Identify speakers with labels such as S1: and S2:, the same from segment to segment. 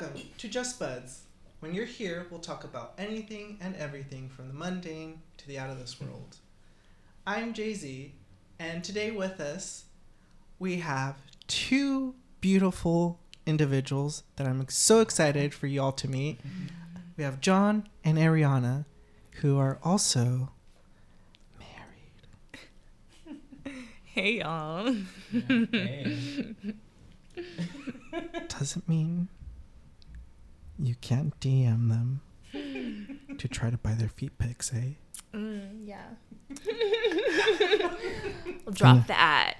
S1: Welcome to Just Buds. When you're here, we'll talk about anything and everything from the mundane to the out of this world. I'm Jay Z, and today with us, we have two beautiful individuals that I'm so excited for you all to meet. We have John and Ariana, who are also married.
S2: Hey y'all.
S3: Hey.
S1: Doesn't mean you can't DM them to try to buy their feet pics, eh?
S2: Mm, yeah. we'll drop that.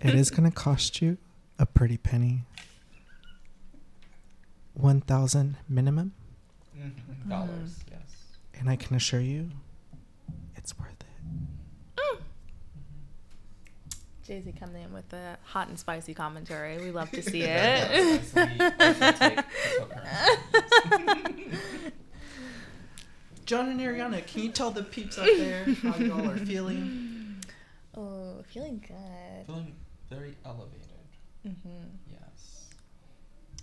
S1: It is gonna cost you a pretty penny. One thousand minimum,
S3: Mhm. Dollars, yes.
S1: and I can assure you, it's worth it.
S2: Jay Z coming in with the hot and spicy commentary. We love to see it.
S3: we also take cryptocurrency.
S1: John and Ariana, can you tell the peeps out there how y'all are feeling?
S2: oh, feeling good.
S3: Feeling very elevated.
S2: Mm-hmm.
S3: Yes.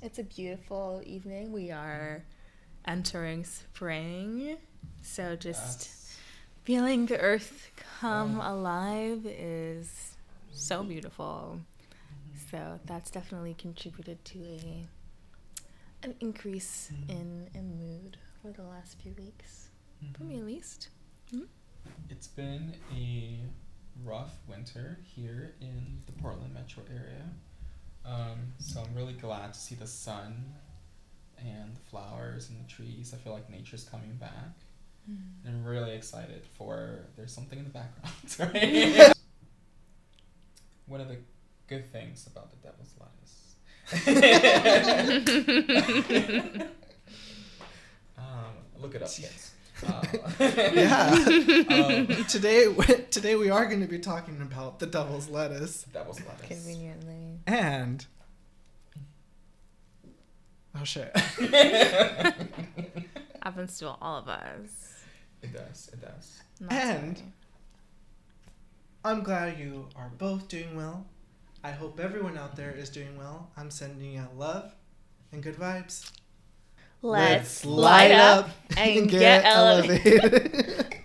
S2: It's a beautiful evening. We are entering spring. So just
S3: Yes.
S2: feeling the earth come
S3: Oh.
S2: alive is so beautiful. So that's definitely contributed to a an increase
S3: Mhm.
S2: in in mood for the last few weeks. For me
S3: Mhm.
S2: at least.
S3: It's been a rough winter here in the Portland metro area. Um, so I'm really glad to see the sun and the flowers and the trees. I feel like nature's coming back. And I'm really excited for there's something in the background. Sorry. One of the good things about the devil's lettuce. um, look it up, kids. Uh,
S1: Yeah.
S3: Um,
S1: today, today we are going to be talking about the devil's lettuce
S3: devil's lettuce.
S2: Conveniently.
S1: and. Oh shit.
S2: Happens to all of us.
S3: It does. It does.
S2: Not
S1: And-
S2: sorry.
S1: I'm glad you are both doing well. I hope everyone out there is doing well. I'm sending out love and good vibes.
S2: let's light up and get elevated.
S1: elevated.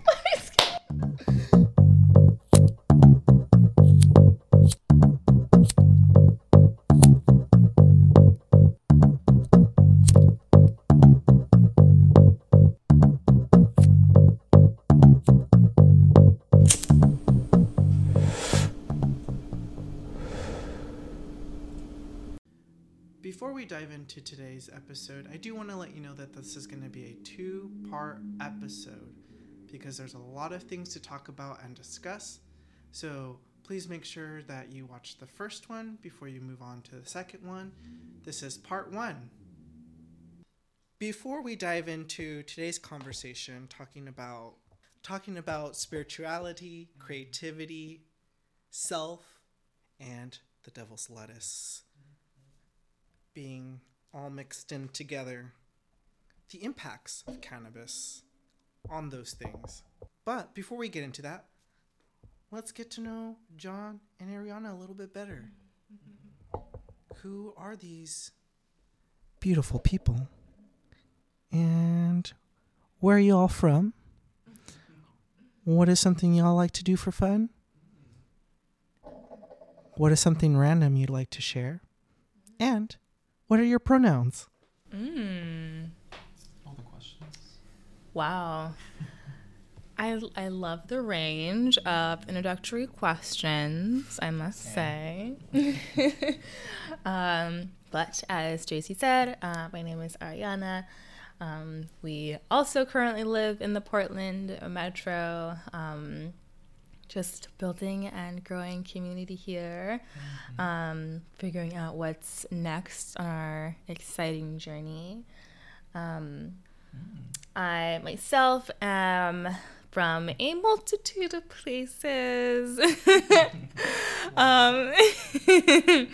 S1: dive into today's episode, I do want to let you know that this is going to be a two part episode because there's a lot of things to talk about and discuss. So please make sure that you watch the first one before you move on to the second one. This is part one. Before we dive into today's conversation, talking about talking about spirituality, creativity, self, and the devil's lettuce being all mixed in together, the impacts of cannabis on those things. But before we get into that, let's get to know John and Ariana a little bit better. Mm-hmm. Who are these beautiful people? And where are you all from? What is something y'all like to do for fun? What is something random you'd like to share? And what are your pronouns?
S2: Mm.
S3: All the questions.
S2: Wow. I, I love the range of introductory questions, I must say. um, but as JC said, uh, my name is Ariana. Um, we also currently live in the Portland metro, um, just building and growing community here, um, figuring out what's next on our exciting journey. Um, I myself am from a multitude of places. um,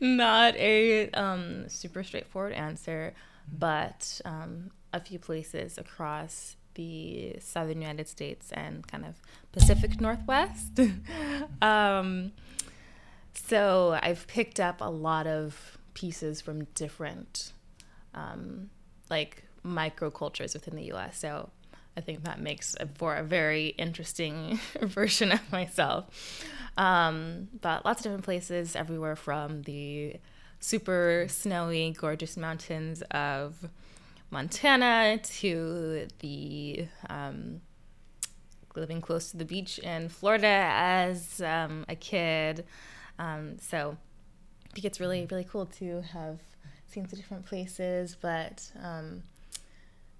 S2: not a um, super straightforward answer, but um, a few places across the southern United States and kind of Pacific Northwest. um, so I've picked up a lot of pieces from different um, like microcultures within the US. So I think that makes for a very interesting version of myself. Um, but lots of different places everywhere from the super snowy, gorgeous mountains of Montana to the um, living close to the beach in Florida as um, a kid. Um, so I think it's really, really cool to have seen some different places, but um,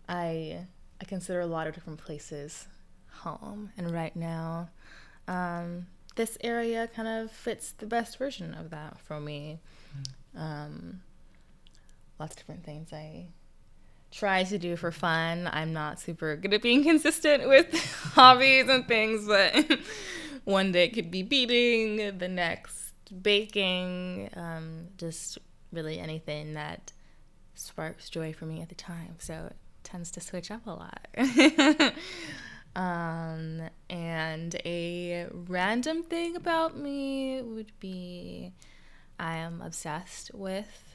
S2: I I consider a lot of different places home, and right now, um, this area kind of fits the best version of that for me. Um, lots of different things I try to do for fun. I'm not super good at being consistent with hobbies and things, but one day it could be beading, the next baking, um, just really anything that sparks joy for me at the time. So it tends to switch up a lot. um, and a random thing about me would be I am obsessed with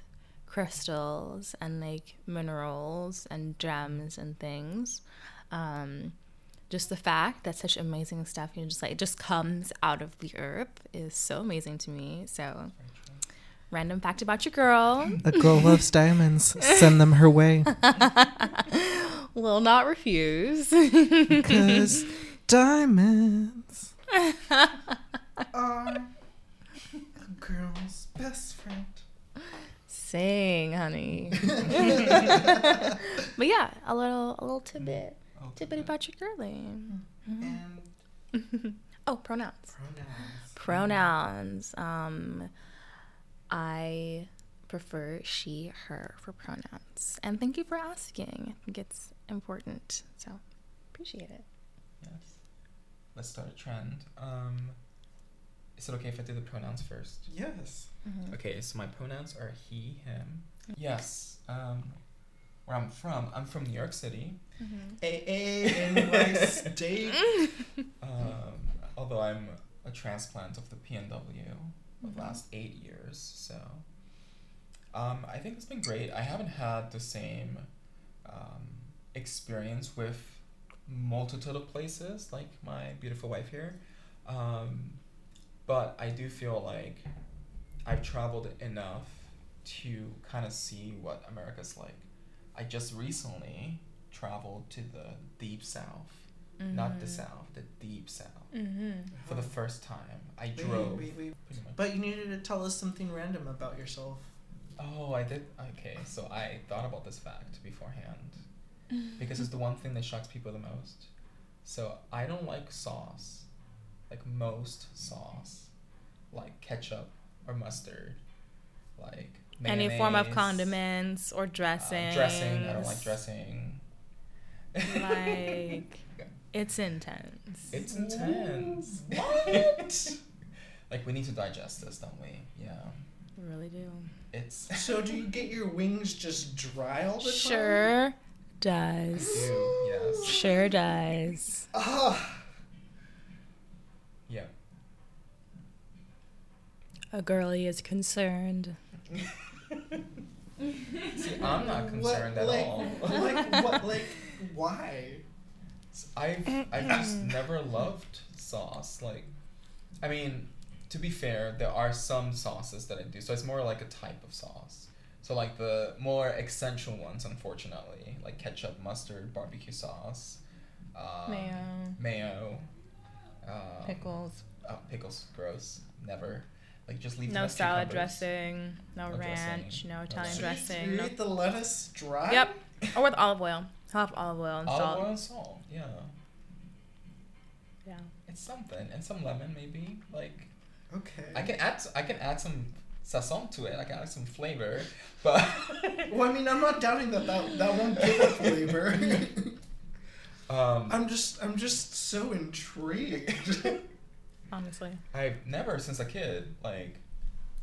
S2: crystals and like minerals and gems and things. Um, just the fact that such amazing stuff, you know, just like it just comes out of the earth is so amazing to me. So, random fact about your girl.
S1: A girl loves diamonds. Send them her way.
S2: Will not refuse.
S1: Because diamonds are a girl's best friend.
S2: Sing, honey. but yeah, a little a little tidbit.
S3: Oh,
S2: Tidbit about your girlie.
S1: And
S2: Oh, pronouns.
S1: pronouns.
S2: Pronouns. Um, I prefer she, her for pronouns. And thank you for asking. I think it's important. So appreciate it.
S3: Yes. Let's start a trend. Um, is it okay if I do the pronouns first?
S1: Yes.
S3: Okay, so my pronouns are he, him. Yes. Um, where I'm from, I'm from New York City.
S1: A-A-N-Y state.
S3: Um, although I'm a transplant of the PNW of
S2: Mhm.
S3: the last eight years, so um, I think it's been great. I haven't had the same um, experience with multitude of places like my beautiful wife here, um, but I do feel like I've traveled enough to kind of see what America's like. I just recently traveled to the deep south not the south, the deep south.
S2: Mm-hmm.
S3: For the first time, I
S1: Wait,
S3: drove.
S1: wait, wait. But you needed to tell us something random about yourself.
S3: Oh, I did. Okay, so I thought about this fact beforehand because it's the one thing that shocks people the most. So I don't like sauce, like most sauce, like ketchup or mustard, like
S2: Any form of condiments or
S3: uh,
S2: dressing.
S3: dressing. I don't like dressing.
S2: Like it's intense.
S3: It's intense.
S1: What?
S3: like we need to digest this, don't we? Yeah.
S2: We really do.
S3: It's.
S1: so do you get your wings just dry all the time?
S2: Sure
S3: I
S2: does.
S3: do. Yes.
S2: Sure does.
S1: Ah.
S3: Yeah.
S2: A girlie is concerned.
S3: See, I'm not concerned
S1: what,
S3: at
S1: like,
S3: all.
S1: like what? Like why?
S3: I've I've just never loved sauce. Like, I mean, to be fair, there are some sauces that I do. So it's more like a type of sauce. So like the more essential ones, unfortunately, like ketchup, mustard, barbecue sauce, um,
S2: Mayo.
S3: mayo, um,
S2: Pickles.
S3: Oh, pickles, gross. Never. Like just leave.
S2: No
S3: enough
S2: salad
S3: cucumbers.
S2: dressing. No,
S3: No
S2: ranch.
S3: dressing,
S2: No
S3: no
S2: Italian
S1: So
S3: dressing.
S1: you- You
S2: No.
S1: eat the lettuce dry?
S2: Yep. Or with olive oil. I'll have olive oil and
S3: Olive
S2: salt.
S3: Olive oil and salt. Yeah,
S2: Yeah.
S3: it's something, and some lemon maybe. Like
S1: Okay.
S3: I can add I can add some sazon to it. I can add some flavor, but
S1: Well, I mean, I'm not doubting that that, that won't give it flavor.
S3: um,
S1: I'm just, I'm just so intrigued.
S2: Honestly.
S3: I've never since a kid like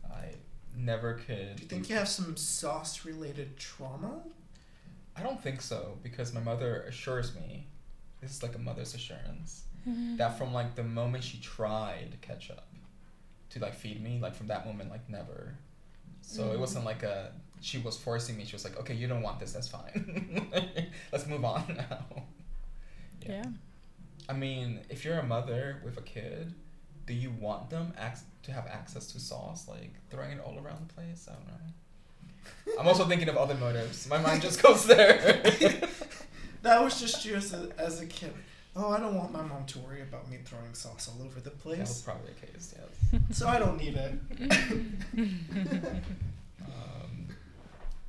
S3: I never could.
S1: Do you think you have some sauce-related trauma?
S3: I don't think so because my mother assures me. This is like a mother's assurance mm-hmm. that from like the moment she tried ketchup to like feed me, like from that moment, like never. So it mm. wasn't like a she was forcing me. She was like, "Okay, you don't want this. That's fine. Let's move on now."
S2: Yeah.
S3: I mean, if you're a mother with a kid, do you want them ac- to have access to sauce, like throwing it all around the place? I don't know. I'm also thinking of other motives. My mind just goes there.
S1: That was just you as a, as a kid. Oh, I don't want my mom to worry about me throwing sauce all over the
S3: that was
S1: place,
S3: probably the case. Yes.
S1: so I don't need it.
S3: Um,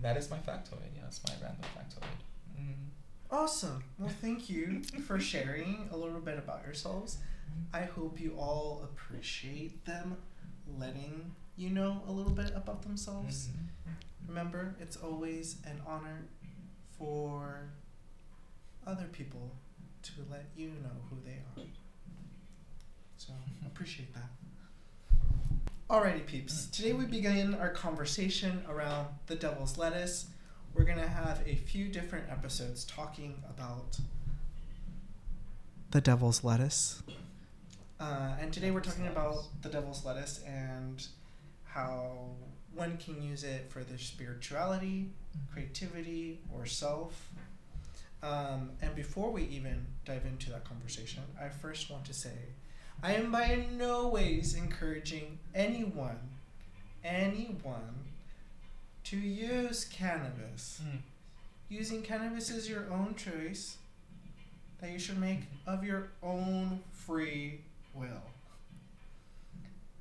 S3: that is my factoid. Yes, my random factoid. Mm.
S1: Awesome. Well, thank you for sharing a little bit about yourselves. I hope you all appreciate them letting you know a little bit about themselves.
S3: Mhm.
S1: Remember, it's always an honor for other people to let you know who they are. So, appreciate that. Alrighty, peeps. Today we begin our conversation around the devil's lettuce. We're going to have a few different episodes talking about the devil's lettuce. Uh, and today we're talking about the devil's lettuce and how one can use it for their spirituality, creativity, or self. Um, and before we even dive into that conversation, I first want to say I am by no ways encouraging anyone, anyone, to use cannabis.
S3: Mm.
S1: Using cannabis is your own choice that you should make of your own free will.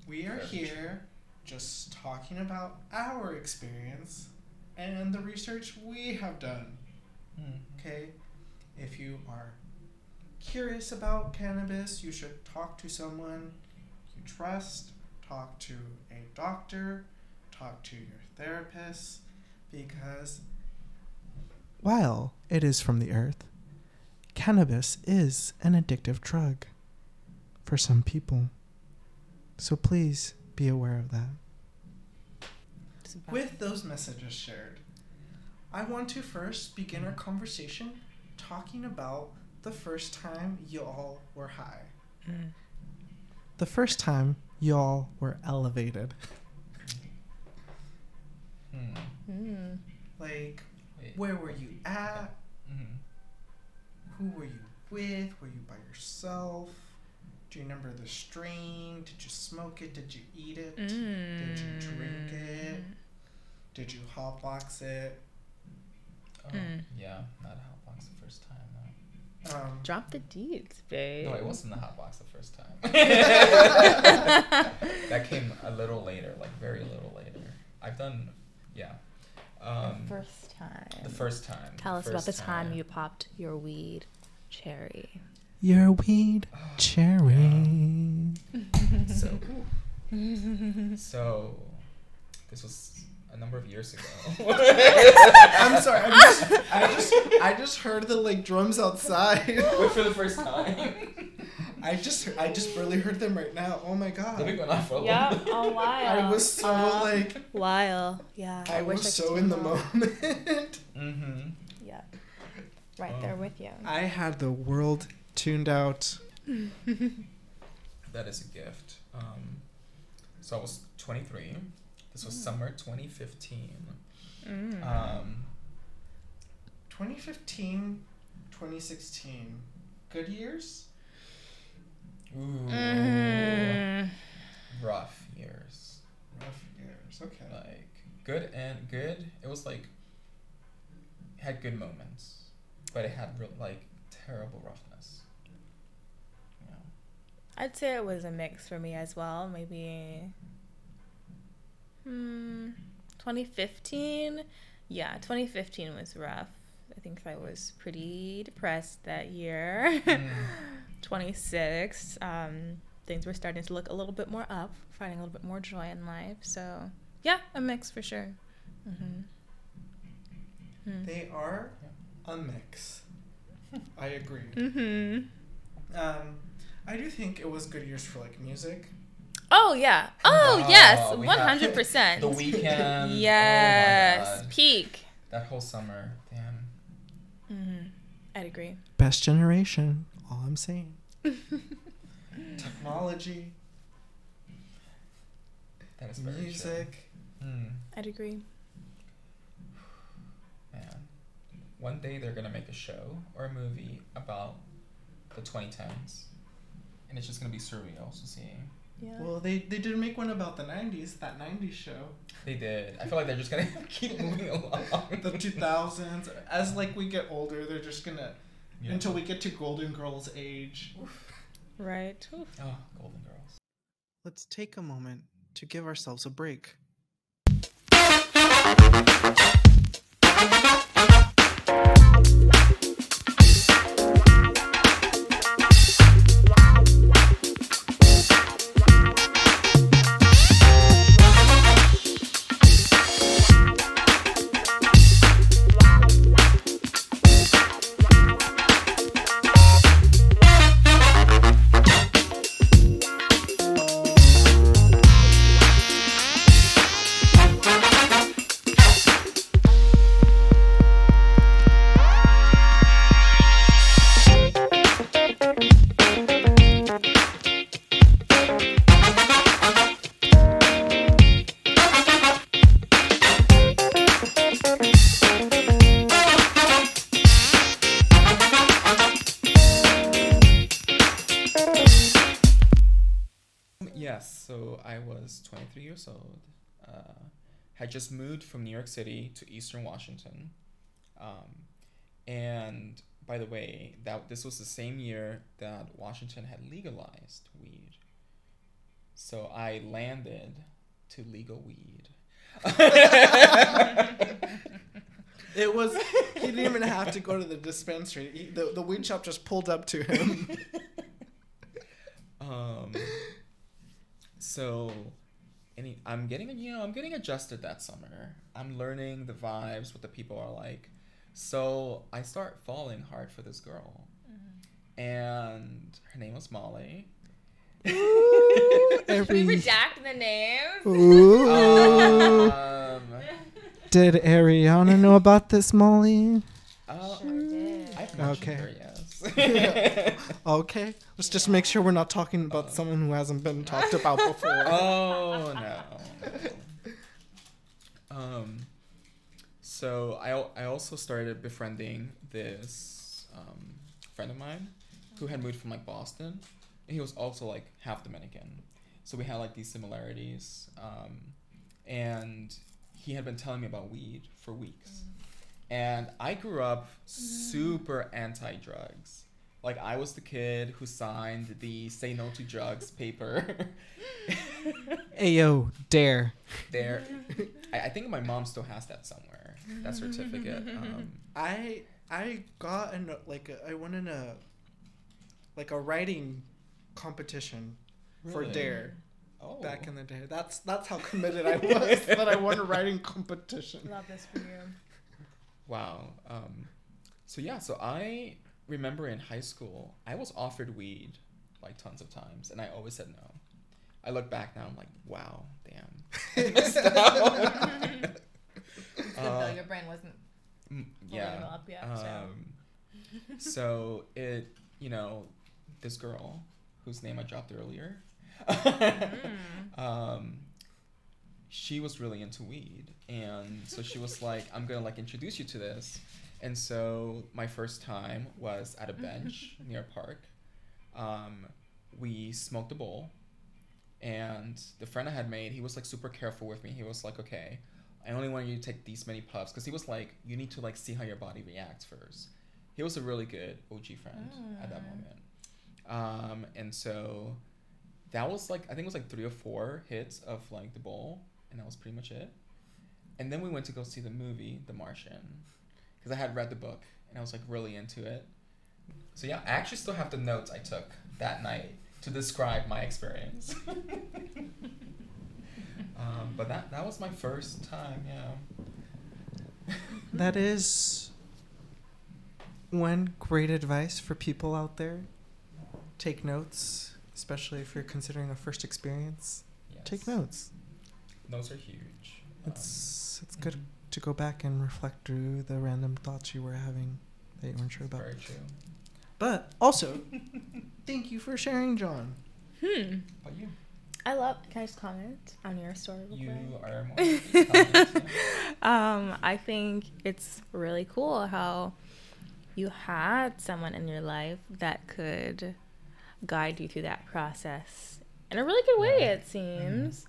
S1: We are here just talking about our experience and the research we have done.
S3: Mm.
S1: Okay? If you are curious about cannabis, you should talk to someone you trust, talk to a doctor, talk to your therapist, because while it is from the earth, cannabis is an addictive drug for some people. So please be aware of that. With those messages shared, I want to first begin our conversation talking about the first time y'all were high.
S2: Mm.
S1: The first time y'all were elevated.
S3: Mm.
S2: Mm.
S1: Like,
S3: Wait.
S1: where were you at?
S3: Mhm.
S1: Who were you with? Were you by yourself? Do you remember the strain? Did you smoke it? Did you eat it? Did you drink it? Did you hotbox it?
S3: Oh,
S2: Mm.
S3: yeah, not a hot the first time. No.
S1: Um,
S2: Drop the deeds, babe.
S3: No, it wasn't the hotbox the first time. that came a little later, like very little later. I've done, yeah. Um,
S2: the first time.
S3: the first time.
S2: Tell us about the
S3: first
S2: time you popped your weed cherry.
S1: Your weed
S3: Oh,
S1: cherry.
S3: So, cool. so this was a number of years ago.
S1: I'm sorry. I just, I just, I just heard the like drums outside.
S3: Wait for the first time.
S1: I just, I just barely heard them right now. Oh my
S3: They've been
S1: god.
S3: going on for a
S2: Yeah,
S3: long
S2: a while.
S1: I was so
S2: Um,
S1: like,
S2: While. Yeah.
S1: I
S2: wish
S1: was
S2: could
S1: so
S2: do
S1: in the
S2: that.
S1: moment.
S3: Mm-hmm.
S2: Yeah. Right
S3: Oh.
S2: there with you.
S1: I had the world tuned out.
S3: That is a gift. Um, so I was 23. This was summer 2015.
S2: Mm.
S3: Um,
S1: 2015, 2016, good years.
S3: ooh,
S2: Mm.
S3: rough years.
S1: Rough years. Okay.
S3: Like good and good. It was like had good moments, but it had real, like terrible roughness.
S2: I'd say it was a mix for me as well. Maybe. Hmm. 2015. Yeah, 2015 was rough. I think I was pretty depressed that year.
S3: Mm.
S2: 26. Um, things were starting to look a little bit more up, finding a little bit more joy in life. So, yeah, a mix for sure. Mm-hmm. Hmm.
S1: They are a mix. I agree.
S2: Mm-hmm.
S1: Um, I do think it was good years for like music.
S2: Oh yeah. Oh
S3: Oh,
S2: yes.
S3: we
S2: One
S3: have
S2: hundred percent.
S3: The Weeknd.
S2: Yes.
S3: Oh.
S2: Peak.
S3: That whole summer. Damn.
S2: Mm-hmm. I'd agree.
S1: Best generation. All I'm saying. Technology,
S3: That is very
S1: music.
S3: True. Hmm.
S2: I'd agree.
S3: Man, one day they're gonna make a show or a movie about the 2010s, and it's just gonna be surreal to see.
S2: Yeah.
S1: Well, they, they did make one about the 90s, that 90s show.
S3: They did. I feel like they're just gonna keep moving along.
S1: The 2000s. As like we get older, they're just gonna
S3: Yeah.
S1: until we get to Golden Girls age.
S2: right. Oof.
S3: Oh, Golden Girls.
S1: Let's take a moment to give ourselves a break.
S3: Yes, so I was 23 years old. Uh, had just moved from New York City to Eastern Washington. Um, and by the way, that this was the same year that Washington had legalized weed. So I landed to legal weed.
S1: It was he didn't even have to go to the dispensary. He, the the weed shop just pulled up to him.
S3: um, so, any, I'm getting you know I'm getting adjusted that summer. I'm learning the vibes, what the people are like. So I start falling hard for this girl, and her name was Molly.
S2: Should we redact the names?
S3: um,
S1: Did Ariana know about this, Molly?
S3: uh,
S2: Sure did.
S3: I've mentioned
S1: Okay.
S3: her, yes.
S1: Okay, let's just make sure we're not talking about someone who hasn't been talked about before.
S3: oh no. Um, so I I also started befriending this um, friend of mine who had moved from like Boston. He was also like half Dominican, so we had like these similarities. Um, and he had been telling me about weed for weeks, and I grew up super anti drugs. Like I was the kid who signed the "Say No to Drugs" paper.
S1: Ayo, dare.
S3: Dare. I, I think my mom still has that somewhere. That certificate. Um,
S1: I I got in a, like a, I won in a like a writing competition for Dare
S3: oh,
S1: back in the day. That's that's how committed I was that I won a writing competition.
S2: Love this for you.
S3: Wow. Um, so yeah, so I remember in high school, I was offered weed like tons of times, and I always said no. I look back now, I'm like, wow, damn, I missed out.
S2: It's good
S3: Uh.
S2: Your brain wasn't.
S3: Mm, yeah.
S2: developed yet, so.
S3: Um, so it, you know, this girl whose name I dropped earlier,
S2: Mm.
S3: um, she was really into weed, and so she was like, "I'm gonna like introduce you to this." And so my first time was at a bench near a park. Um, we smoked a bowl, and the friend I had made, he was like super careful with me. He was like, "Okay, I only want you to take these many puffs," because he was like, "You need to like see how your body reacts first. He was a really good OG friend at that
S2: Mm.
S3: moment. Um, and so that was like I think it was like three or four hits of like the bowl, and that was pretty much it. And then we went to go see the movie The Martian, because I had read the book and I was like really into it. So yeah, I actually still have the notes I took that night to describe my experience. um, but that that was my first time, yeah.
S1: That is one great advice for people out there. Take notes, especially if you're considering a first experience. Take notes.
S3: Notes are huge. Um,
S1: It's it's good to go back and reflect through the random thoughts you were having that you weren't sure about.
S3: very true.
S1: But also, thank you for sharing, John.
S2: Hmm.
S3: But you,
S2: I love. Can I just comment on your story? Real
S3: You
S2: quick?
S3: are more than free to comment, yeah.
S2: um, I think it's really cool how you had someone in your life that could guide you through that process in a really good way.
S3: Yeah.
S2: It seems,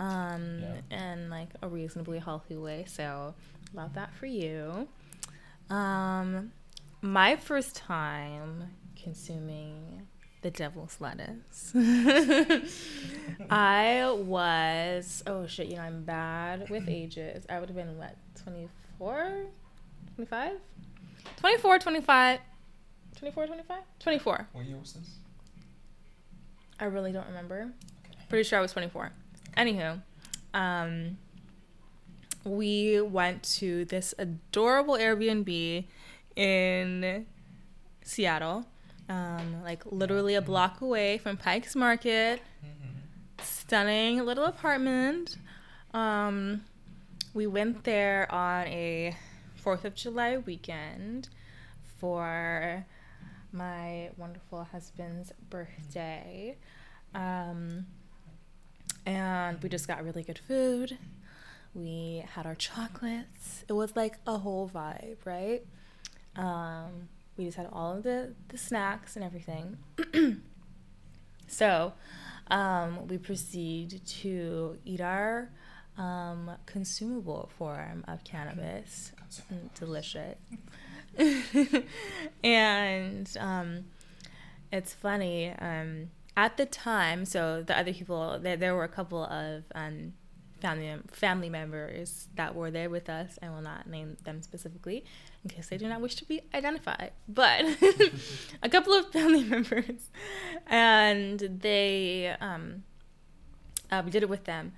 S2: um,
S3: Yeah.
S2: and like a reasonably healthy way. So, love that for you. Um, my first time consuming the devil's lettuce. I was, oh shit, you know, I'm bad with ages. I would have been, what, 24? 25? 24, 25. 24, 25? 24.
S3: What year was this?
S2: I really don't remember.
S3: Okay.
S2: Pretty sure I was 24. Anywho, um, we went to this adorable Airbnb in Seattle, um, like literally a block away from Pike's Market. Stunning little apartment. Um, we went there on a Fourth of July weekend for my wonderful husband's birthday. Um, and we just got really good food. We had our chocolates. It was like a whole vibe, right? Um, we just had all of the, the snacks and everything. so um, we proceed to eat our um, consumable form of cannabis. Mm, delicious. and um, it's funny. Um, at the time, so the other people, there, there were a couple of um, family family members that were there with us. I will not name them specifically in case they do not wish to be identified. But a couple of family members, and they um, uh, we did it with them,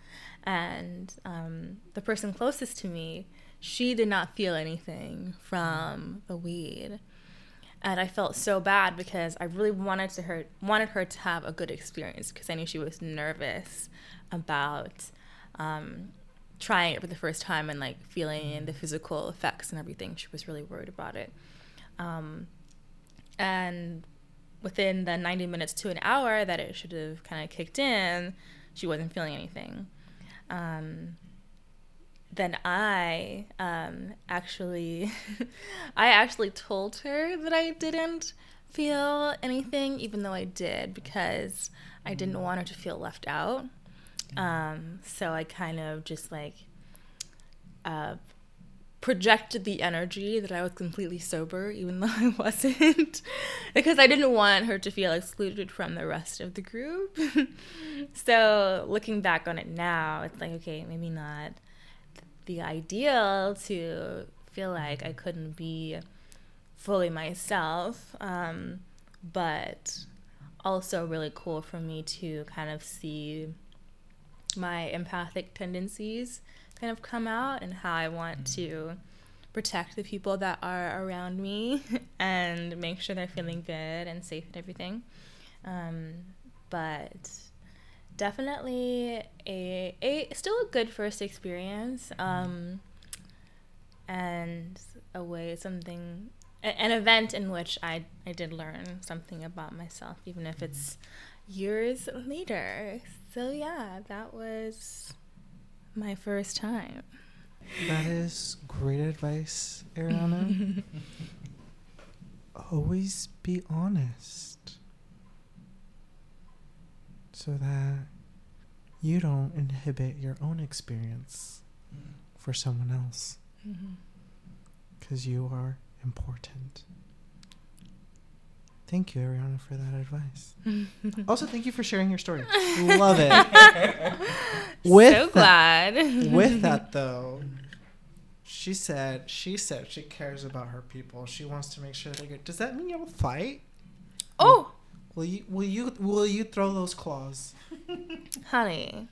S2: and um, the person closest to me, she did not feel anything from the weed and I felt so bad because I really wanted to her wanted her to have a good experience because I knew she was nervous about um, trying it for the first time and like feeling the physical effects and everything. She was really worried about it, um, and within the ninety minutes to an hour that it should have kind of kicked in, she wasn't feeling anything. Um, then I um, actually, I actually told her that I didn't feel anything, even though I did, because I didn't want her to feel left out. Um, so I kind of just like uh, projected the energy that I was completely sober, even though I wasn't, because I didn't want her to feel excluded from the rest of the group. so looking back on it now, it's like, okay, maybe not the ideal to feel like I couldn't be fully myself, um, but also really cool for me to kind of see my empathic tendencies kind of come out and how I want to protect the people that are around me and make sure they're feeling good and safe and everything. Um, but definitely a, a still a good first experience um, and a way something a- an event in which I, I did learn something about myself even if it's years later so yeah that was my first time
S1: That is great advice, Ariana. Always be honest. So that you don't inhibit your own experience for someone else.
S2: Mm-hmm.
S1: Because you are important. Thank you, Ariana, for that advice. Also, thank you for sharing your story. Love it. With
S2: so
S1: that-
S2: glad
S1: With that though, she said she said she cares about her people. She wants to make sure they're good. Does that mean you'll fight?
S2: oh
S1: Will you will you will you throw those claws?
S2: honey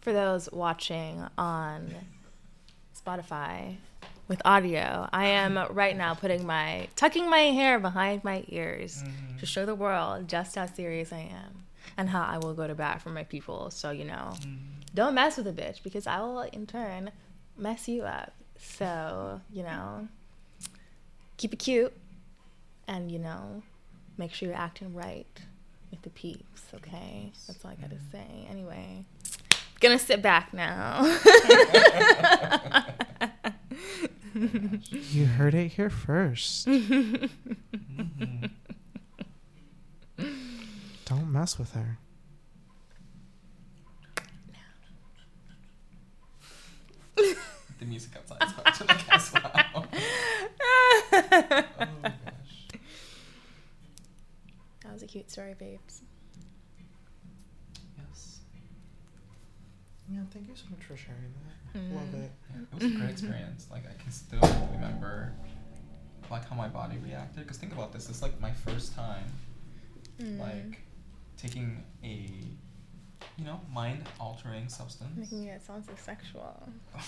S2: for those watching on spotify with audio i am right now putting my tucking my hair behind my ears
S3: Mhm.
S2: to show the world just how serious i am and how i will go to bat for my people so you know
S3: Mhm.
S2: don't mess with a bitch because i will in turn mess you up so you know keep it cute and you know make sure you're acting right with the peeps. Okay, that's all I gotta say. Anyway, gonna sit back now.
S1: You heard it here first.
S3: Mhm.
S1: Don't mess with her.
S3: the music outside is hard to make as well. Oh gosh.
S2: That was a cute story, babes.
S3: Yes.
S1: Yeah, thank you so much for sharing that. Love
S2: Mm.
S1: it.
S3: Yeah, it was a great experience. Like I can still remember like how my body reacted. Cause think about this. It's like my first time
S2: Mm.
S3: like taking a you know mind altering substance.
S2: Making it sound so sexual.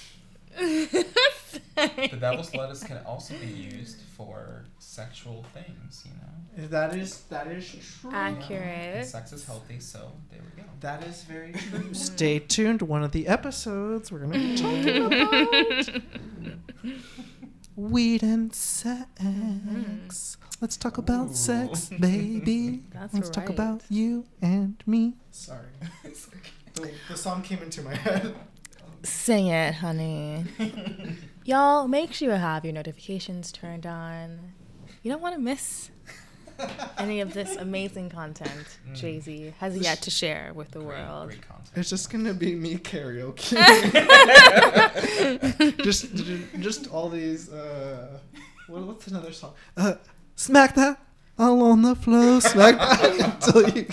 S3: the devil's lettuce can also be used for sexual things. You know.
S1: That is that is true.
S2: Accurate.
S3: And sex is healthy, so there we go.
S1: That is very true. Stay tuned. One of the episodes we're gonna be talking about weed and sex. Let's talk about
S3: Ooh.
S1: sex, baby.
S2: That's
S1: Let's talk about you and me. Sorry, the, the song came into my head.
S2: Sing it, honey. Y'all, make sure you have your notifications turned on. You don't want to miss any of this amazing content
S3: Mm.
S2: Jay Z has yet to share with the
S3: Great,
S2: world.
S3: great.
S1: It's just gonna be me karaoke. just, just all these. Uh, what, what's another song? Uh, smack that all on the floor. Smack that until you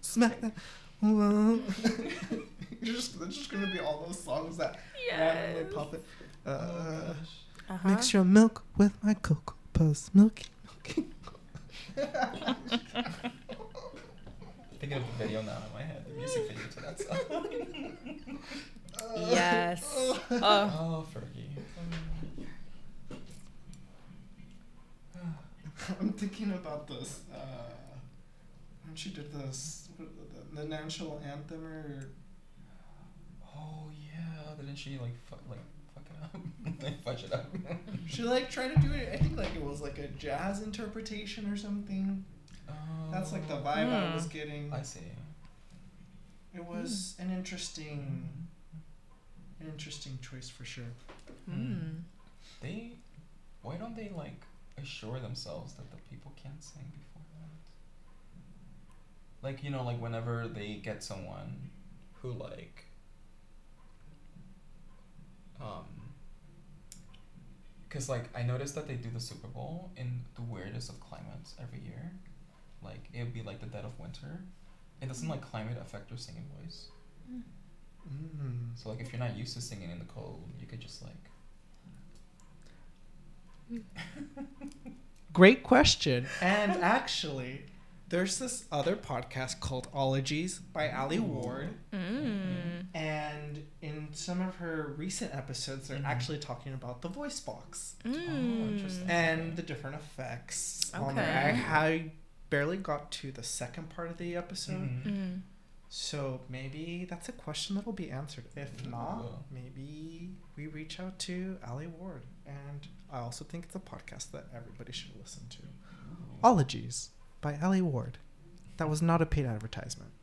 S1: smack that. Whoa. You're just, it's just gonna be all those songs that randomly
S2: Yes.
S1: pop it.
S3: Oh,
S1: Uh,
S2: Uh-huh.
S1: Mix your milk with my cocoa puffs, milky, milky.
S3: Thinking of the video now in my head, the music video to that song.
S2: Yes. Oh.
S3: oh, Fergie.
S1: I'm thinking about this. Uh, when she did this, what, the, the national anthem, or
S3: Oh yeah, didn't she like fuck like fuck it up, like fudge it up?
S1: she like tried to do it. I think like it was like a jazz interpretation or something. That's like the vibe I was
S2: Hmm.
S1: getting.
S3: I see.
S1: It was an interesting, an interesting choice for sure.
S2: Mm.
S3: They, why don't they like assure themselves that the people can't sing beforehand? Like you know, like whenever they get someone who like, um, cause like I noticed that they do the Super Bowl in the weirdest of climates every year. Like it would be like the dead of winter. It doesn't like climate affect your singing voice.
S1: Mm.
S3: So like if you're not used to singing in the cold, you could just like.
S1: Great question. And actually, there's this other podcast called Ologies by Alie Ward.
S2: Mm.
S1: And in some of her recent episodes, they're
S3: Mhm.
S1: actually talking about the voice box
S2: Mm.
S3: interesting.
S1: and the different effects on there.
S2: Okay.
S1: I, I barely got to the second part of the episode.
S3: Mhm.
S2: Mm.
S1: So maybe that's a question that'll be answered. If not, maybe we reach out to Alie Ward. And I also think it's a podcast that everybody should listen to. Ologies by Alie Ward. That was not a paid advertisement.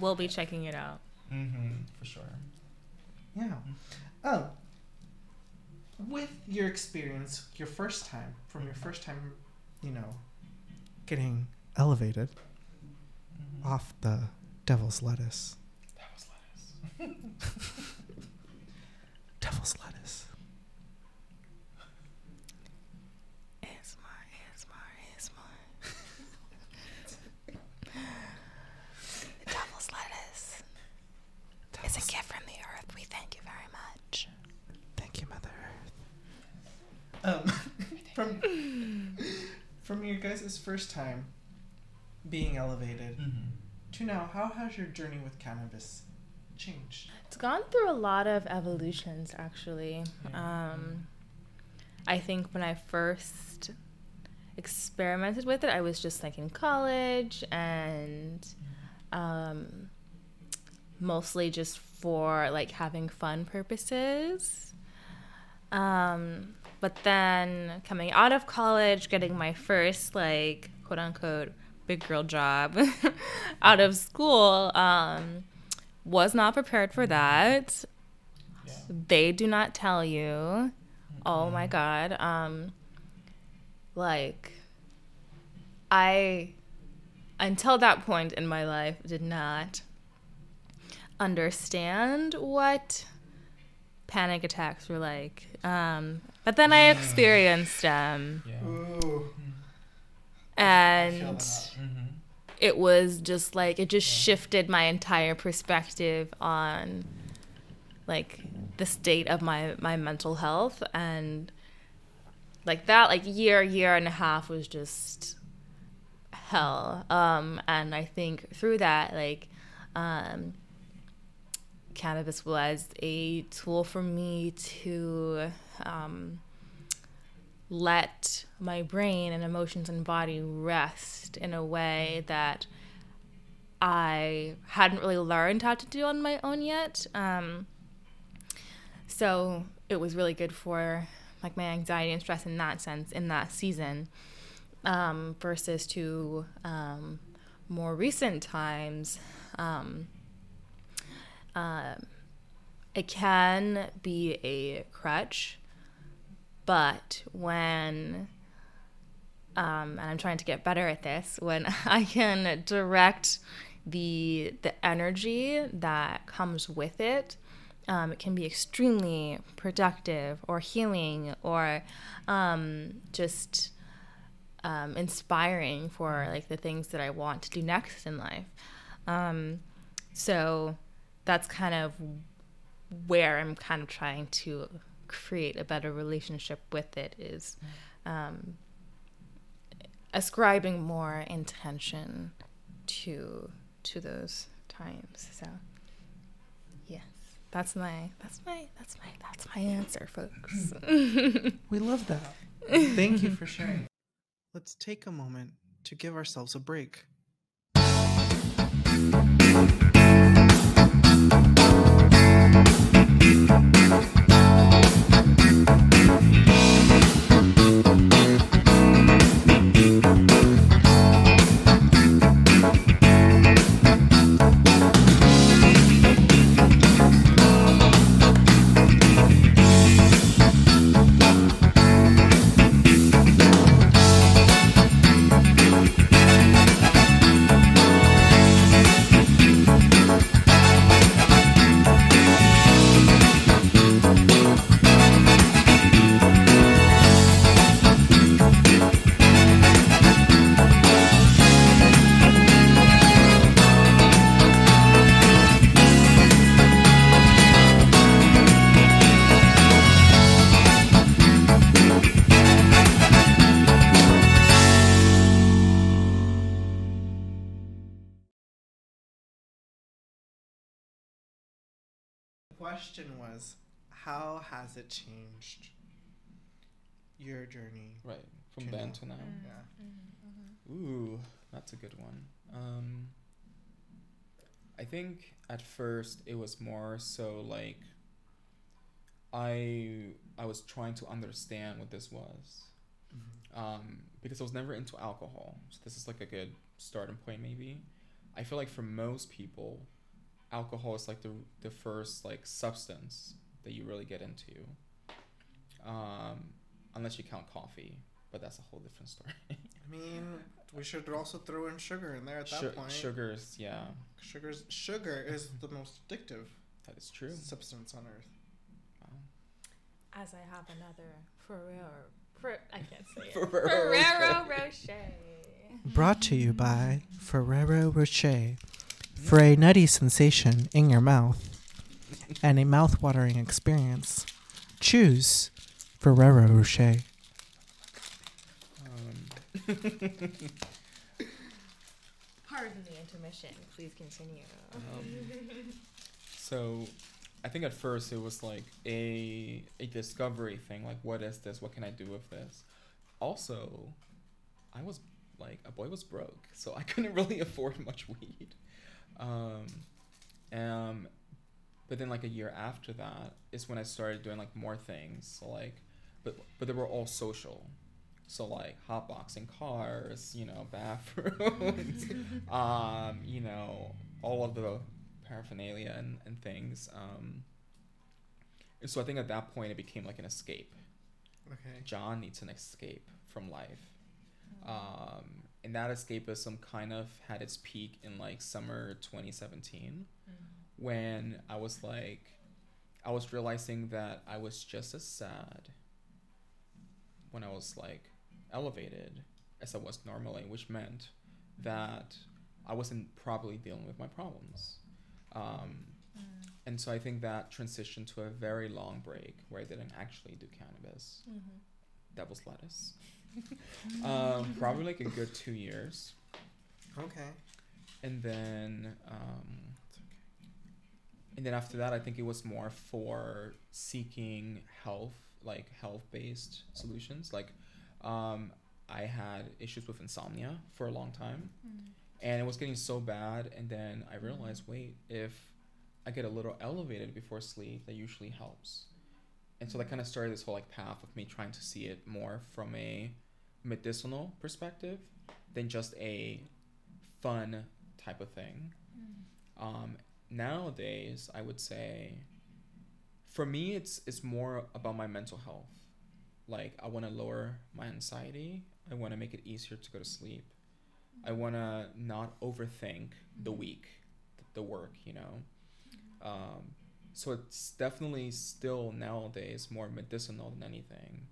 S2: We'll be checking it out.
S3: Mm-hmm, for sure.
S1: Yeah. Oh. With your experience, your first time, from your first time, you know, getting elevated
S3: Mm-hmm.
S1: off the devil's lettuce.
S3: That was lettuce.
S1: Devil's lettuce.
S2: ASMR, ASMR, ASMR. the devil's lettuce is a gift from the earth. We thank you very much.
S1: Thank you, Mother Earth. Um, from from your guys' first time being elevated
S3: Mm-hmm.
S1: to now, how has your journey with cannabis changed?
S2: It's gone through a lot of evolutions, actually.
S3: Yeah.
S2: Um, I think when I first experimented with it, I was just like in college and um, mostly just for like having fun purposes. Um, but then coming out of college, getting my first like quote unquote big girl job out of school. Um, was not prepared for that.
S3: Yeah.
S2: They do not tell you. Oh my god. Um, like, I, until that point in my life, did not understand what panic attacks were like. Um, but then I experienced them,
S3: Yeah.
S2: And
S3: Mm-hmm.
S2: it was just like it just shifted my entire perspective on like the state of my my mental health. And like that like year year and a half was just hell. Um and i think through that like um cannabis was a tool for me to um let my brain and emotions and body rest in a way that I hadn't really learned how to do on my own yet. Um, so it was really good for like my anxiety and stress in that sense in that season um, versus to um, more recent times. Um, uh, it can be a crutch but when um, and I'm trying to get better at this when I can direct the the energy that comes with it um, it can be extremely productive or healing or um, just um, inspiring for like the things that I want to do next in life. Um, so that's kind of where I'm kind of trying to create a better relationship with it is um, ascribing more intention to to those times. So yes, that's my that's my that's my that's my answer, folks.
S1: We love that. Thank you for sharing. Let's take a moment to give ourselves a break. Question was, how has it changed your journey?
S3: Right. From
S1: To
S3: then
S1: now.
S3: to now.
S1: Yeah.
S3: Ooh, that's a good one. Um, I think at first it was more so like I I was trying to understand what this was um, because I was never into alcohol. So this is like a good starting point, maybe. I feel like for most people, alcohol is like the the first like substance that you really get into, um, unless you count coffee, but that's a whole different story.
S1: I mean, we should also throw in sugar in there at that
S3: Su-
S1: point.
S3: sugars, yeah,
S1: Sugar's sugar is the most addictive
S3: that is true.
S1: substance on earth.
S3: Wow.
S2: As I have another Ferrero, Fer- I can't say it.
S3: Ferrero
S2: Ferrero Rocher.
S1: Brought to you by Ferrero Rocher. For a nutty sensation in your mouth and a mouth-watering experience, choose Ferrero Rocher.
S3: Um,
S2: Pardon the intermission. Please continue.
S3: Um, so I think at first it was like a a discovery thing, like what is this? What can I do with this? Also, I was like a boy was broke, so I couldn't really afford much weed. Um, um, but then like a year after that is when I started doing like more things. So like, but but they were all social, So like hotboxing cars, you know, bathrooms, um, you know, all of the paraphernalia and, and things. Um, and so I think at that point it became like an escape.
S1: Okay.
S3: John needs an escape from life. Um, and that escapism kind of had its peak in like summer 2017 mm-hmm. when I was like, I was realizing that I was just as sad when I was like elevated as I was normally, which meant that I wasn't properly dealing with my problems. Um, mm. and so I think that transitioned to a very long break where I didn't actually do cannabis. Mm-hmm. Devil's lettuce. um, probably like a good two years.
S1: Okay.
S3: And then, um, and then after that, I think it was more for seeking health, like health based solutions. Like, um, I had issues with insomnia for a long time, and it was getting so bad. And then I realized, wait, if I get a little elevated before sleep, that usually helps. And so that kind of started this whole like path of me trying to see it more from a medicinal perspective than just a fun type of thing. Um, nowadays, I would say, for me, it's it's more about my mental health. Like I want to lower my anxiety. I want to make it easier to go to sleep. I want to not overthink the week, the work. You know. Um, so it's definitely still nowadays more medicinal than anything.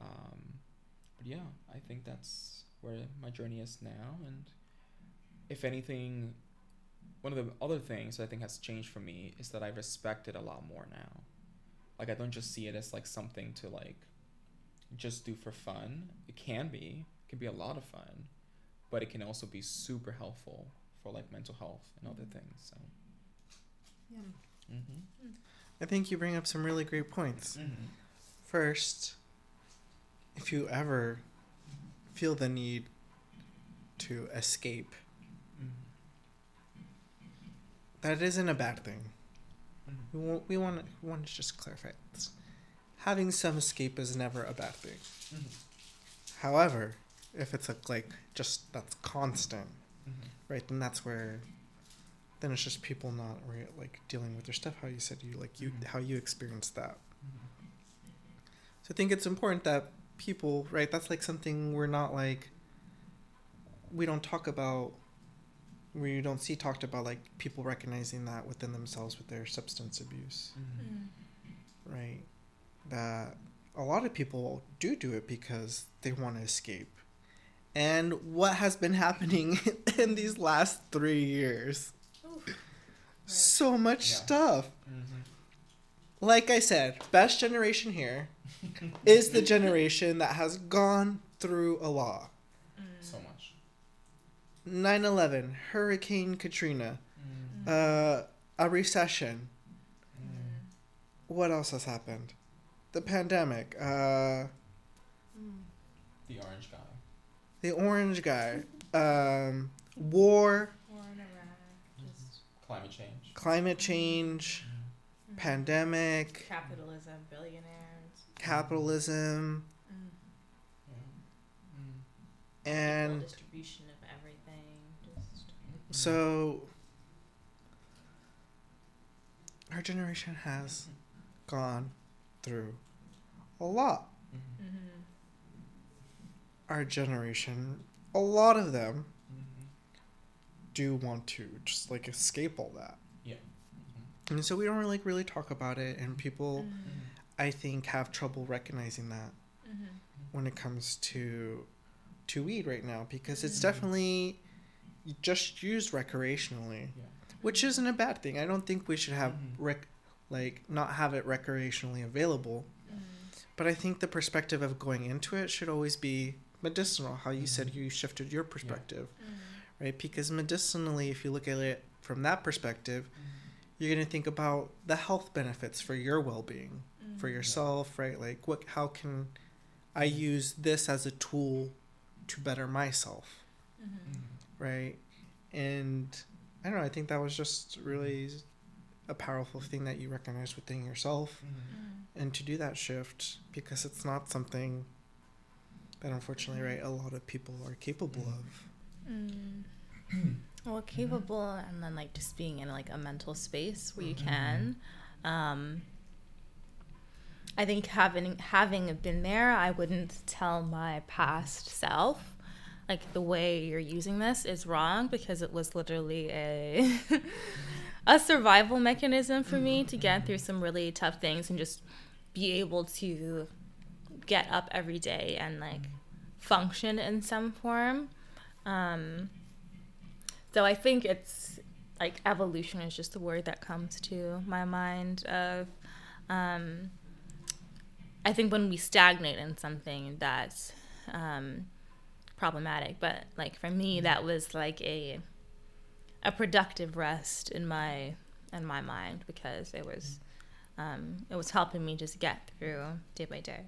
S3: Um, but yeah, I think that's where my journey is now. And if anything, one of the other things I think has changed for me is that I respect it a lot more now. Like I don't just see it as like something to like just do for fun. It can be, it can be a lot of fun, but it can also be super helpful for like mental health and other things. So. Mm-hmm.
S1: I think you bring up some really great points.
S3: Mm-hmm.
S1: First, if you ever feel the need to escape, that isn't a bad thing. Mm-hmm. We want we want to, we want to just clarify this. Having some escape is never a bad thing. Mm-hmm. However, if it's a, like just that's constant, mm-hmm. right? Then that's where then it's just people not re- like dealing with their stuff. How you said you like you
S3: Mhm.
S1: how you experienced that. So I think it's important that people, right? That's like something we're not like. We don't talk about. We don't see talked about like people recognizing that within themselves with their substance abuse, right? That a lot of people do do it because they want to escape. And what has been happening in these last three years? So much
S3: Yeah.
S1: stuff.
S3: Mm-hmm.
S1: Like I said, best generation here is the generation that has gone through a lot.
S3: So much.
S1: 9 11, Hurricane Katrina, uh, a recession. What else has happened? The pandemic, uh,
S3: The orange guy.
S1: the orange guy, um, war,
S2: War in Iraq, just
S3: Climate change.
S1: climate change, pandemic,
S2: capitalism, billionaires.
S1: capitalism.
S3: Mm.
S1: and
S2: distribution of everything. Just
S1: So, our generation has gone through a lot.
S3: Mhm.
S1: Our generation, a lot of them
S3: Mhm.
S1: do want to just like escape all that.
S3: Yeah.
S1: And so we don't really really talk about it and people
S3: Mhm.
S1: I think have trouble recognizing that when it comes to to weed right now because it's
S3: Mhm.
S1: definitely just used recreationally.
S3: Yeah.
S1: which isn't a bad thing. I don't think we should have rec- like not have it recreationally available. But I think the perspective of going into it should always be medicinal. How you said
S3: Mhm.
S1: you shifted your perspective, right? Because medicinally, if you look at it from that perspective, you're gonna think about the health benefits for your well-being, for
S2: Mm-hmm.
S1: yourself, right? Like what? How can I use this as a tool to better myself,
S3: Mhm.
S1: right? And I don't know. I think that was just really a powerful thing that you recognize within yourself
S3: Mhm.
S1: and to do that shift because it's not something that unfortunately, right, a lot of people are capable of.
S2: Well, capable, and then like just being in like a mental space where you
S3: Mhm.
S2: can. Um, I think having having been there, I wouldn't tell my past self like the way you're using this is wrong because it was literally a a survival mechanism for me to get through some really tough things and just be able to get up every day and like function in some form. Um, so I think it's like evolution is just a word that comes to my mind of um, I think when we stagnate in something that's um, problematic, but like for me that was like a a productive rest in my in my mind because it was um, it was helping me just get through day by day.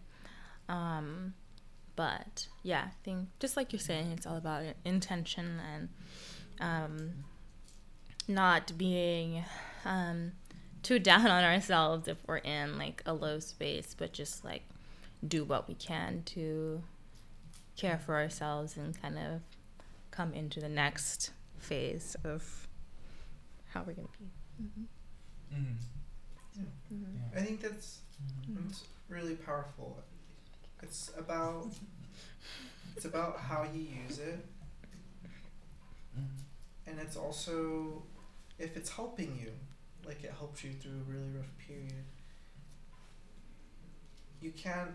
S2: Um, but yeah, I think just like you're saying, it's all about intention and um, not being um, too down on ourselves if we're in like a low space, but just like do what we can to care for ourselves and kind of come into the next phase of how we're gonna be.
S3: Mm.
S1: I think that's
S3: Mm.
S1: it's really powerful. It's about it's about how you use it,
S3: Mm.
S1: And it's also if it's helping you, like it helps you through a really rough period. You can't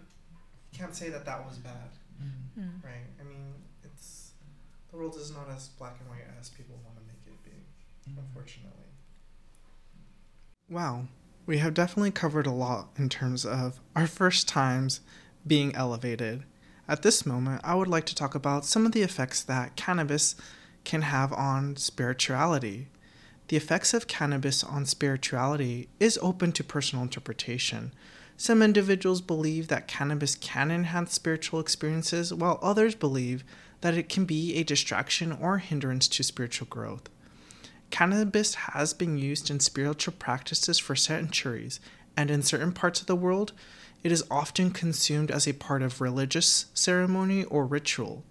S1: you can't say that that was bad,
S3: Mm.
S2: Mm.
S1: right? I mean, it's the world is not as black and white as people want to make it be.
S3: Mm.
S1: unfortunately. Wow, we have definitely covered a lot in terms of our first times being elevated. At this moment, I would like to talk about some of the effects that cannabis can have on spirituality. The effects of cannabis on spirituality is open to personal interpretation. Some individuals believe that cannabis can enhance spiritual experiences, while others believe that it can be a distraction or hindrance to spiritual growth. Cannabis has been used in spiritual practices for centuries, and in certain parts of the world, it is often consumed as a part of religious ceremony or ritual.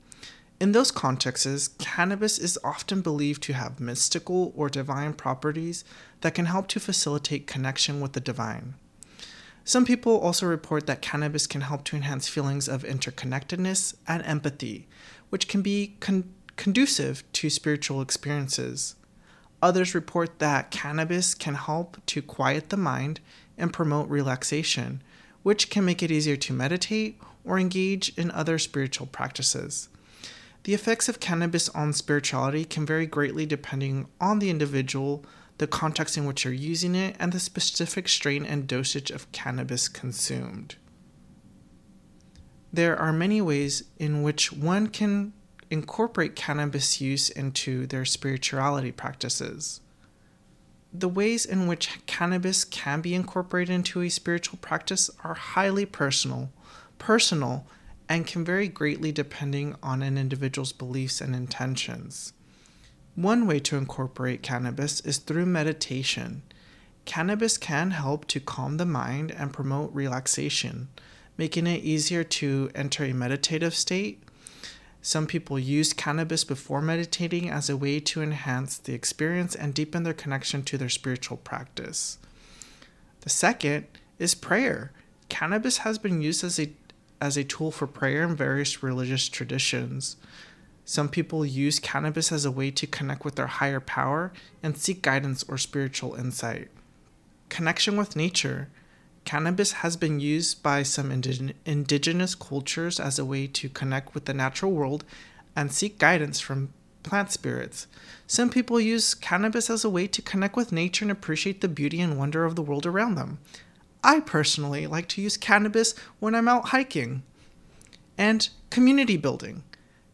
S1: In those contexts, cannabis is often believed to have mystical or divine properties that can help to facilitate connection with the divine. Some people also report that cannabis can help to enhance feelings of interconnectedness and empathy, which can be con- conducive to spiritual experiences. Others report that cannabis can help to quiet the mind and promote relaxation, which can make it easier to meditate or engage in other spiritual practices. The effects of cannabis on spirituality can vary greatly depending on the individual, the context in which you're using it, and the specific strain and dosage of cannabis consumed. There are many ways in which one can incorporate cannabis use into their spirituality practices. The ways in which cannabis can be incorporated into a spiritual practice are highly personal, personal, and can vary greatly depending on an individual's beliefs and intentions. One way to incorporate cannabis is through meditation. Cannabis can help to calm the mind and promote relaxation, making it easier to enter a meditative state. Some people use cannabis before meditating as a way to enhance the experience and deepen their connection to their spiritual practice. The second is prayer. Cannabis has been used as a as a tool for prayer in various religious traditions. Some people use cannabis as a way to connect with their higher power and seek guidance or spiritual insight. Connection with nature. Cannabis has been used by some indig- indigenous cultures as a way to connect with the natural world and seek guidance from plant spirits. Some people use cannabis as a way to connect with nature and appreciate the beauty and wonder of the world around them. I personally like to use cannabis when I'm out hiking. And community building.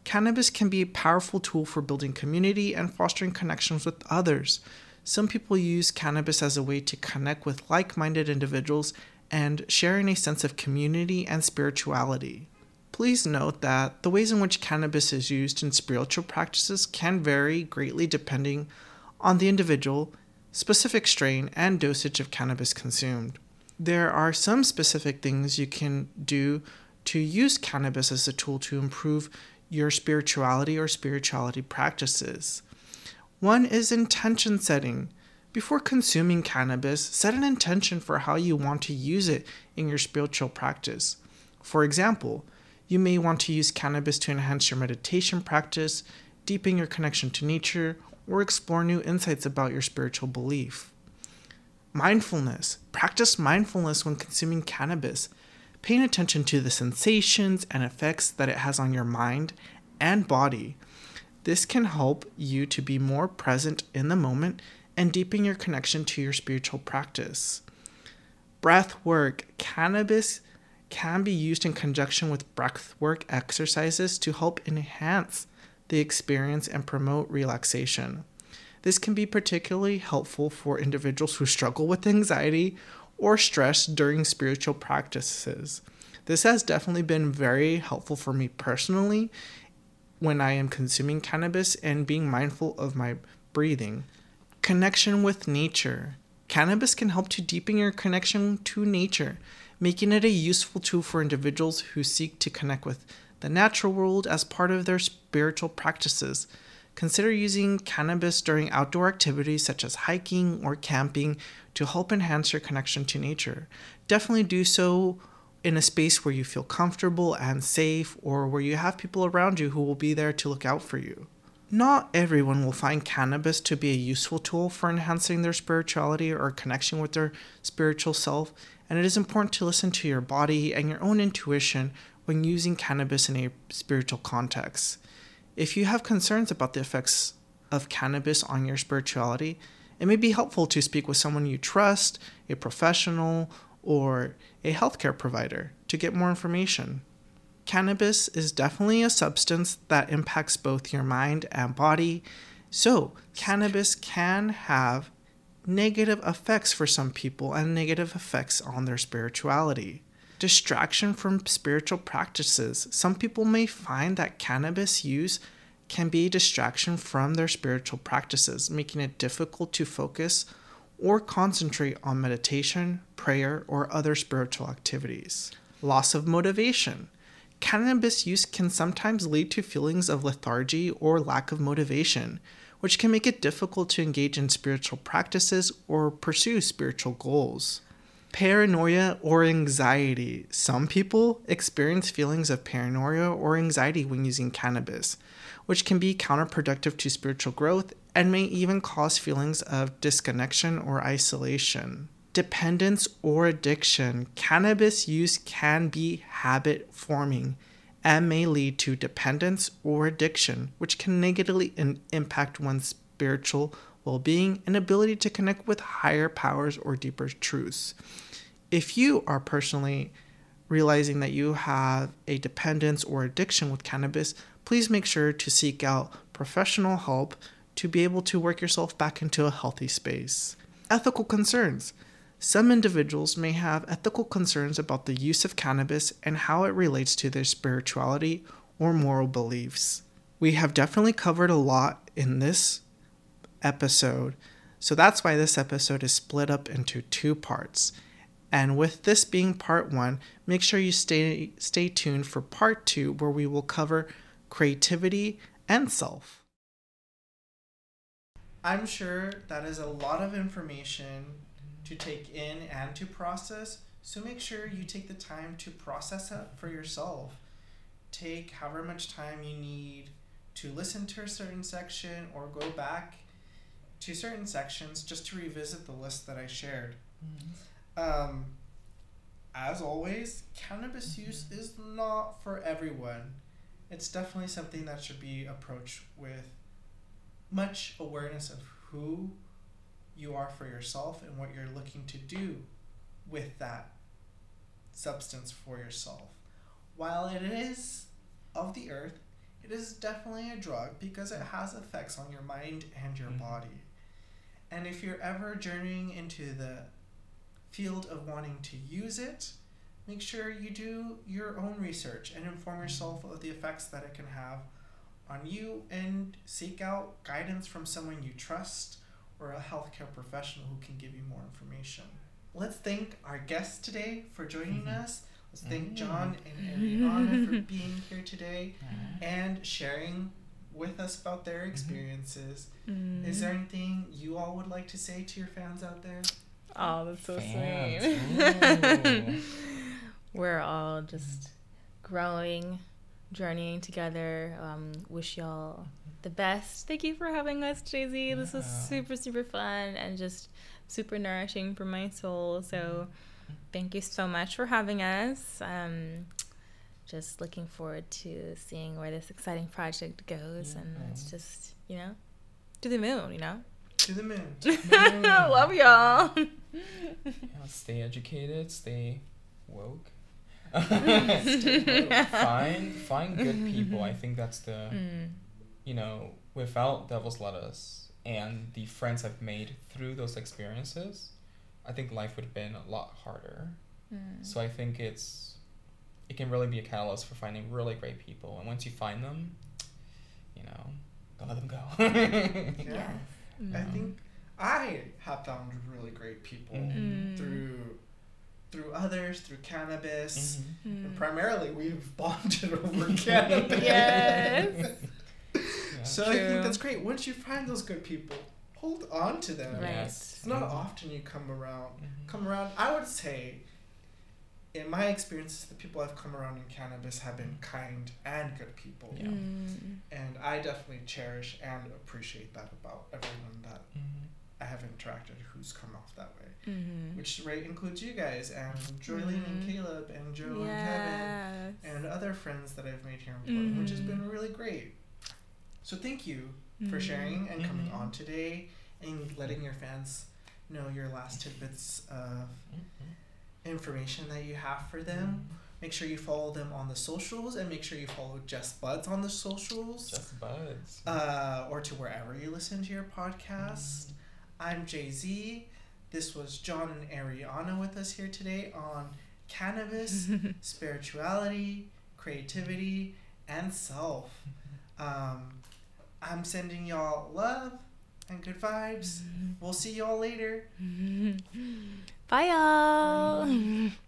S1: Cannabis can be a powerful tool for building community and fostering connections with others. Some people use cannabis as a way to connect with like minded individuals and sharing a sense of community and spirituality. Please note that the ways in which cannabis is used in spiritual practices can vary greatly depending on the individual, specific strain, and dosage of cannabis consumed. There are some specific things you can do to use cannabis as a tool to improve your spirituality or spirituality practices. One is intention setting. Before consuming cannabis, set an intention for how you want to use it in your spiritual practice. For example, you may want to use cannabis to enhance your meditation practice, deepen your connection to nature, or explore new insights about your spiritual belief. Mindfulness. Practice mindfulness when consuming cannabis, paying attention to the sensations and effects that it has on your mind and body. This can help you to be more present in the moment and deepen your connection to your spiritual practice. Breath work. Cannabis can be used in conjunction with breath work exercises to help enhance the experience and promote relaxation. This can be particularly helpful for individuals who struggle with anxiety or stress during spiritual practices. This has definitely been very helpful for me personally when I am consuming cannabis and being mindful of my breathing. Connection with nature. Cannabis can help to deepen your connection to nature, making it a useful tool for individuals who seek to connect with the natural world as part of their spiritual practices. Consider using cannabis during outdoor activities such as hiking or camping to help enhance your connection to nature. Definitely do so in a space where you feel comfortable and safe or where you have people around you who will be there to look out for you. Not everyone will find cannabis to be a useful tool for enhancing their spirituality or connection with their spiritual self, and it is important to listen to your body and your own intuition when using cannabis in a spiritual context. If you have concerns about the effects of cannabis on your spirituality, it may be helpful to speak with someone you trust, a professional, or a healthcare provider to get more information. Cannabis is definitely a substance that impacts both your mind and body, so cannabis can have negative effects for some people and negative effects on their spirituality. Distraction from spiritual practices. Some people may find that cannabis use can be a distraction from their spiritual practices, making it difficult to focus or concentrate on meditation, prayer, or other spiritual activities. Loss of motivation. Cannabis use can sometimes lead to feelings of lethargy or lack of motivation, which can make it difficult to engage in spiritual practices or pursue spiritual goals paranoia or anxiety. Some people experience feelings of paranoia or anxiety when using cannabis, which can be counterproductive to spiritual growth and may even cause feelings of disconnection or isolation. Dependence or addiction. Cannabis use can be habit forming and may lead to dependence or addiction, which can negatively in- impact one's spiritual well being and ability to connect with higher powers or deeper truths if you are personally realizing that you have a dependence or addiction with cannabis, please make sure to seek out professional help to be able to work yourself back into a healthy space. Ethical concerns. Some individuals may have ethical concerns about the use of cannabis and how it relates to their spirituality or moral beliefs. We have definitely covered a lot in this episode, so that's why this episode is split up into two parts. And with this being part one, make sure you stay, stay tuned for part two, where we will cover creativity and self. I'm sure that is a lot of information to take in and to process, so make sure you take the time to process it for yourself. Take however much time you need to listen to a certain section or go back to certain sections just to revisit the list that I shared. Mm-hmm. Um, as always, cannabis use is not for everyone. It's definitely something that should be approached with much awareness of who you are for yourself and what you're looking to do with that substance for yourself. While it is of the earth, it is definitely a drug because it has effects on your mind and your mm-hmm. body. And if you're ever journeying into the field of wanting to use it, make sure you do your own research and inform yourself of the effects that it can have on you and seek out guidance from someone you trust or a healthcare professional who can give you more information. Let's thank our guests today for joining mm-hmm. us. Let's thank
S3: Mm.
S1: John and Ariana for being here today and sharing with us about their experiences.
S2: Mm.
S1: Is there anything you all would like to say to your fans out there?
S2: Oh, that's so
S3: Fans.
S2: sweet. We're all just growing, journeying together. Um, wish y'all the best. Thank you for having us, Jay Z. This was super, super fun and just super nourishing for my soul. So, thank you so much for having us. Um, just looking forward to seeing where this exciting project goes, and it's just you know, to the moon. You know.
S1: To the moon. To the moon.
S2: Love y'all.
S3: Yeah, stay educated, stay woke.
S1: Stay woke.
S3: find find good people. I think that's the
S2: Mm.
S3: you know, without Devil's Lettuce and the friends I've made through those experiences, I think life would have been a lot harder.
S2: Mm.
S3: So I think it's it can really be a catalyst for finding really great people. And once you find them, you know, don't let them go.
S1: Yeah. I
S2: Mm.
S1: think I have found really great people
S2: Mm.
S1: through through others, through cannabis.
S3: Mhm.
S2: Mm.
S1: And primarily we've bonded over cannabis.
S2: Yes.
S3: Yeah.
S1: So I think that's great. Once you find those good people, hold on to them.
S2: Right.
S3: Yes.
S1: It's not often you come around.
S3: Mhm.
S1: Come around. I would say, in my experiences, the people I've come around in cannabis have been kind and good people,
S3: Yeah.
S2: Mm.
S1: and I definitely cherish and appreciate that about everyone that
S3: Mhm.
S1: I have interacted who's come off that way.
S2: Mhm.
S1: Which right includes you guys and Joylene and
S2: Mhm.
S1: Caleb and Joe and Kevin and other friends that I've made here in Portland, which has been really great. So thank you for
S2: Mhm.
S1: sharing and coming
S3: Mhm.
S1: on today and letting your fans know your last tidbits of. Information that you have for them. Make sure you follow them on the socials and make sure you follow Jezt Budz on the socials
S3: Jezt Budz.
S1: uh, or to wherever you listen to your podcast. I'm Jay Z. This was John and Ariana with us here today on cannabis, spirituality, creativity, and self. Um, I'm sending y'all love and good vibes. We'll see y'all later.
S2: Bye, y'all.